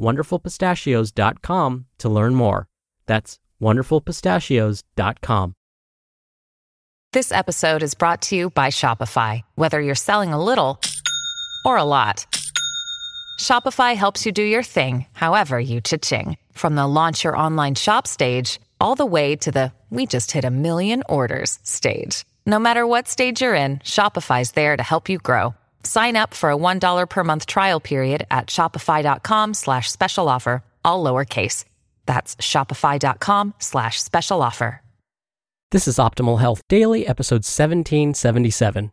wonderfulpistachios.com to learn more. That's wonderfulpistachios.com. This episode is brought to you by Shopify. Whether you're selling a little or a lot, Shopify helps you do your thing, however you cha-ching. From the launch your online shop stage all the way to the we just hit a million orders stage. No matter what stage you're in, Shopify's there to help you grow. Sign up for a $1 per month trial period at shopify.com slash special offer, all lowercase. That's shopify.com slash special offer. This is Optimal Health Daily, episode 1777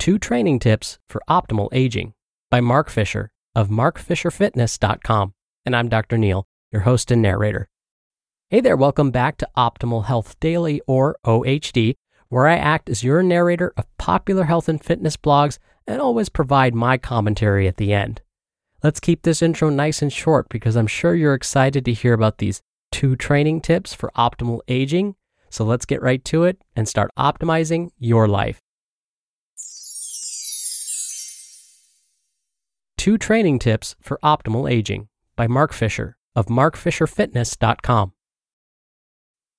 Two Training Tips for Optimal Aging by Mark Fisher of markfisherfitness.com. And I'm Dr. Neal, your host and narrator. Hey there, welcome back to Optimal Health Daily, or OHD, where I act as your narrator of popular health and fitness blogs and always provide my commentary at the end. Let's keep this intro nice and short because I'm sure you're excited to hear about these two training tips for optimal aging. So let's get right to it and start optimizing your life. Two training tips for optimal aging by Mark Fisher of markfisherfitness.com.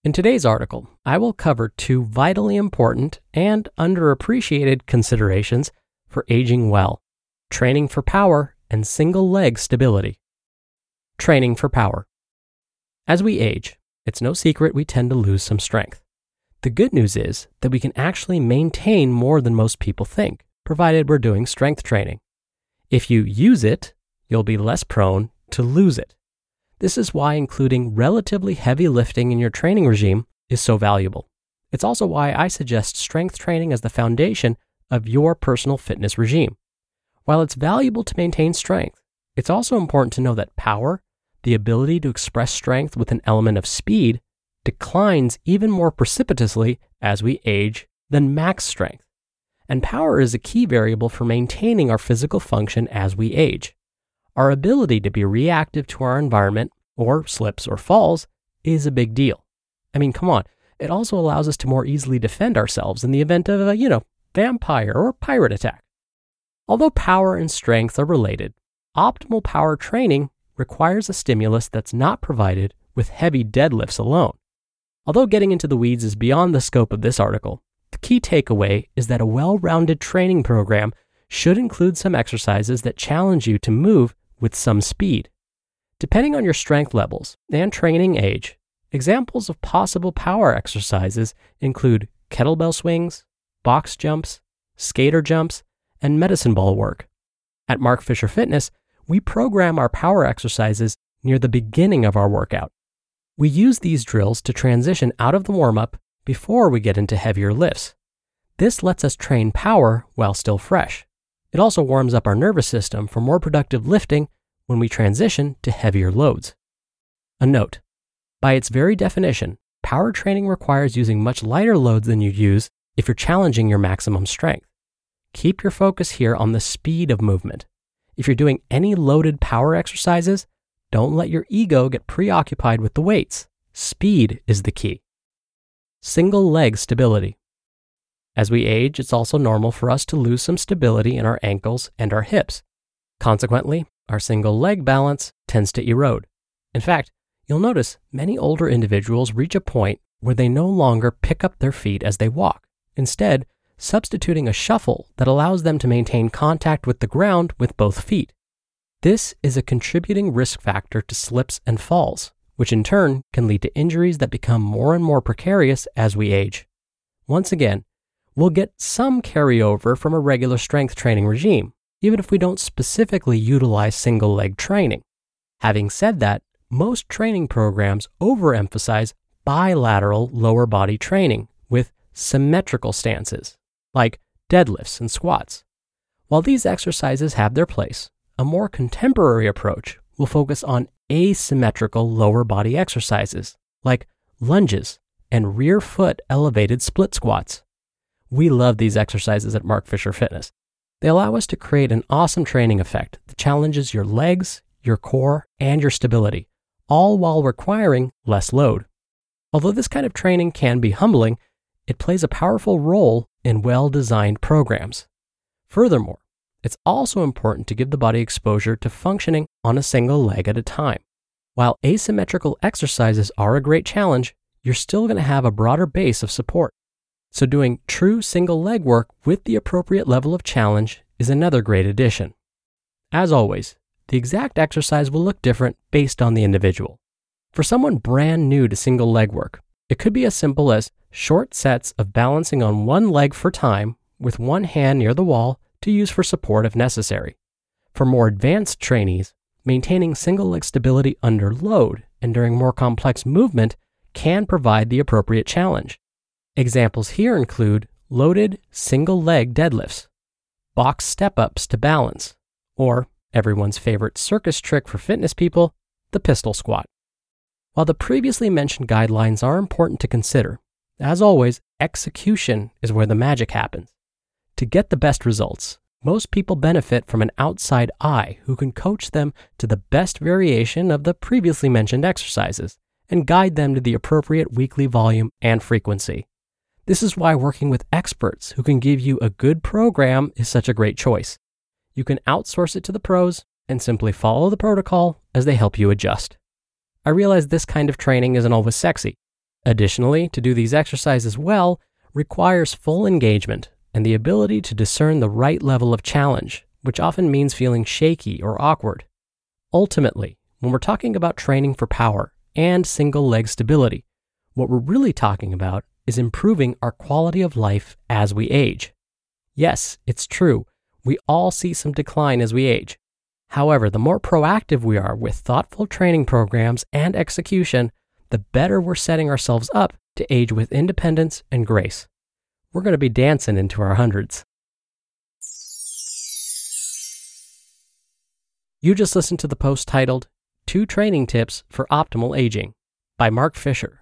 In today's article, I will cover two vitally important and underappreciated considerations for aging well training for power and single leg stability. Training for power. As we age, it's no secret we tend to lose some strength. The good news is that we can actually maintain more than most people think, provided we're doing strength training. If you use it, you'll be less prone to lose it. This is why including relatively heavy lifting in your training regime is so valuable. It's also why I suggest strength training as the foundation of your personal fitness regime. While it's valuable to maintain strength, it's also important to know that power, the ability to express strength with an element of speed, declines even more precipitously as we age than max strength. And power is a key variable for maintaining our physical function as we age. Our ability to be reactive to our environment, or slips or falls, is a big deal. I mean, come on, it also allows us to more easily defend ourselves in the event of a, you know, vampire or pirate attack. Although power and strength are related, optimal power training requires a stimulus that's not provided with heavy deadlifts alone. Although getting into the weeds is beyond the scope of this article, the key takeaway is that a well rounded training program should include some exercises that challenge you to move with some speed. Depending on your strength levels and training age, examples of possible power exercises include kettlebell swings, box jumps, skater jumps, and medicine ball work. At Mark Fisher Fitness, we program our power exercises near the beginning of our workout. We use these drills to transition out of the warm up before we get into heavier lifts. This lets us train power while still fresh. It also warms up our nervous system for more productive lifting when we transition to heavier loads. A note by its very definition, power training requires using much lighter loads than you use if you're challenging your maximum strength. Keep your focus here on the speed of movement. If you're doing any loaded power exercises, don't let your ego get preoccupied with the weights. Speed is the key. Single leg stability. As we age, it's also normal for us to lose some stability in our ankles and our hips. Consequently, our single leg balance tends to erode. In fact, you'll notice many older individuals reach a point where they no longer pick up their feet as they walk instead, substituting a shuffle that allows them to maintain contact with the ground with both feet. This is a contributing risk factor to slips and falls, which in turn can lead to injuries that become more and more precarious as we age. Once again, we'll get some carryover from a regular strength training regime, even if we don't specifically utilize single leg training. Having said that, most training programs overemphasize bilateral lower body training with symmetrical stances, like deadlifts and squats. While these exercises have their place, a more contemporary approach will focus on asymmetrical lower body exercises, like lunges and rear foot elevated split squats. We love these exercises at Mark Fisher Fitness. They allow us to create an awesome training effect that challenges your legs, your core, and your stability, all while requiring less load. Although this kind of training can be humbling, it plays a powerful role in well designed programs. Furthermore, it's also important to give the body exposure to functioning on a single leg at a time. While asymmetrical exercises are a great challenge, you're still going to have a broader base of support. So, doing true single leg work with the appropriate level of challenge is another great addition. As always, the exact exercise will look different based on the individual. For someone brand new to single leg work, it could be as simple as short sets of balancing on one leg for time with one hand near the wall to use for support if necessary. For more advanced trainees, maintaining single leg stability under load and during more complex movement can provide the appropriate challenge. Examples here include loaded single leg deadlifts, box step ups to balance, or everyone's favorite circus trick for fitness people, the pistol squat. While the previously mentioned guidelines are important to consider, as always, execution is where the magic happens. To get the best results, most people benefit from an outside eye who can coach them to the best variation of the previously mentioned exercises and guide them to the appropriate weekly volume and frequency. This is why working with experts who can give you a good program is such a great choice. You can outsource it to the pros and simply follow the protocol as they help you adjust. I realize this kind of training isn't always sexy. Additionally, to do these exercises well requires full engagement and the ability to discern the right level of challenge, which often means feeling shaky or awkward. Ultimately, when we're talking about training for power and single leg stability, what we're really talking about is improving our quality of life as we age. Yes, it's true, we all see some decline as we age. However, the more proactive we are with thoughtful training programs and execution, the better we're setting ourselves up to age with independence and grace we're going to be dancing into our hundreds. You just listened to the post titled Two Training Tips for Optimal Aging by Mark Fisher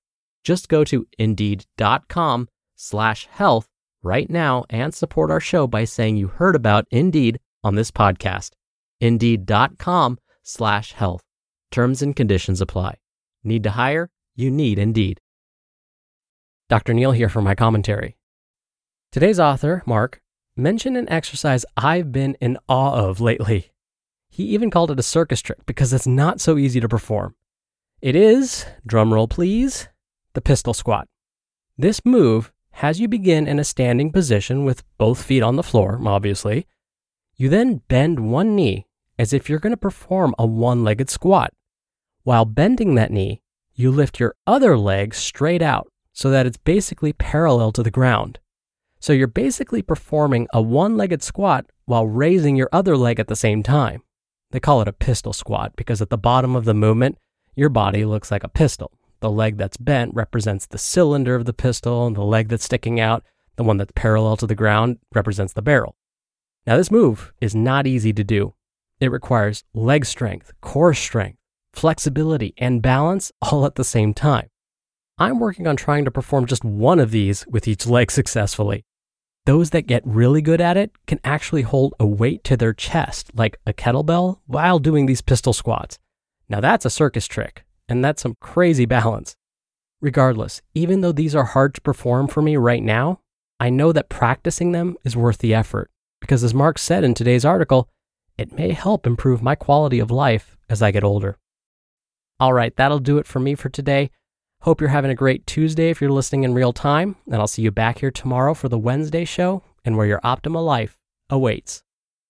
Just go to indeed.com slash health right now and support our show by saying you heard about Indeed on this podcast. Indeed.com slash health. Terms and conditions apply. Need to hire? You need Indeed. Dr. Neal here for my commentary. Today's author, Mark, mentioned an exercise I've been in awe of lately. He even called it a circus trick because it's not so easy to perform. It is, drumroll please, the pistol squat. This move has you begin in a standing position with both feet on the floor, obviously. You then bend one knee as if you're going to perform a one legged squat. While bending that knee, you lift your other leg straight out so that it's basically parallel to the ground. So you're basically performing a one legged squat while raising your other leg at the same time. They call it a pistol squat because at the bottom of the movement, your body looks like a pistol. The leg that's bent represents the cylinder of the pistol, and the leg that's sticking out, the one that's parallel to the ground, represents the barrel. Now, this move is not easy to do. It requires leg strength, core strength, flexibility, and balance all at the same time. I'm working on trying to perform just one of these with each leg successfully. Those that get really good at it can actually hold a weight to their chest, like a kettlebell, while doing these pistol squats. Now, that's a circus trick, and that's some crazy balance. Regardless, even though these are hard to perform for me right now, I know that practicing them is worth the effort because, as Mark said in today's article, it may help improve my quality of life as I get older. All right, that'll do it for me for today. Hope you're having a great Tuesday if you're listening in real time, and I'll see you back here tomorrow for the Wednesday show and where your optimal life awaits.